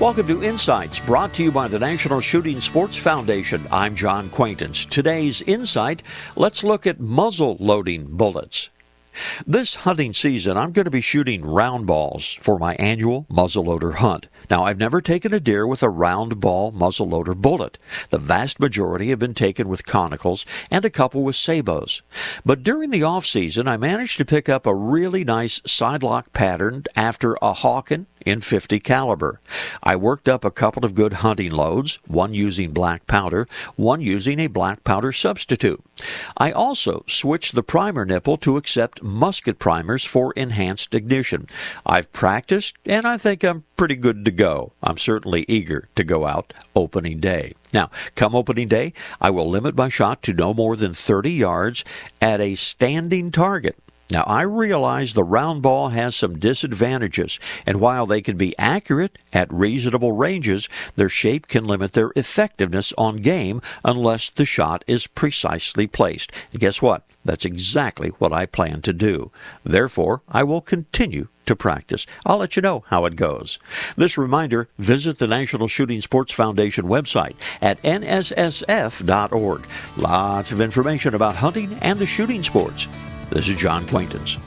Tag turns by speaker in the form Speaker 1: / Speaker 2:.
Speaker 1: Welcome to Insights, brought to you by the National Shooting Sports Foundation. I'm John Quaintance. Today's Insight, let's look at muzzle loading bullets. This hunting season, I'm going to be shooting round balls for my annual muzzleloader hunt. Now, I've never taken a deer with a round ball muzzleloader bullet. The vast majority have been taken with conicals and a couple with sabots. But during the off season, I managed to pick up a really nice sidelock pattern after a Hawken in 50 caliber. I worked up a couple of good hunting loads, one using black powder, one using a black powder substitute. I also switched the primer nipple to accept musket primers for enhanced ignition. I've practiced and I think I'm pretty good to go. I'm certainly eager to go out opening day. Now, come opening day, I will limit my shot to no more than 30 yards at a standing target. Now, I realize the round ball has some disadvantages, and while they can be accurate at reasonable ranges, their shape can limit their effectiveness on game unless the shot is precisely placed. And guess what? That's exactly what I plan to do. Therefore, I will continue to practice. I'll let you know how it goes. This reminder visit the National Shooting Sports Foundation website at nssf.org. Lots of information about hunting and the shooting sports. This is John Quaintance.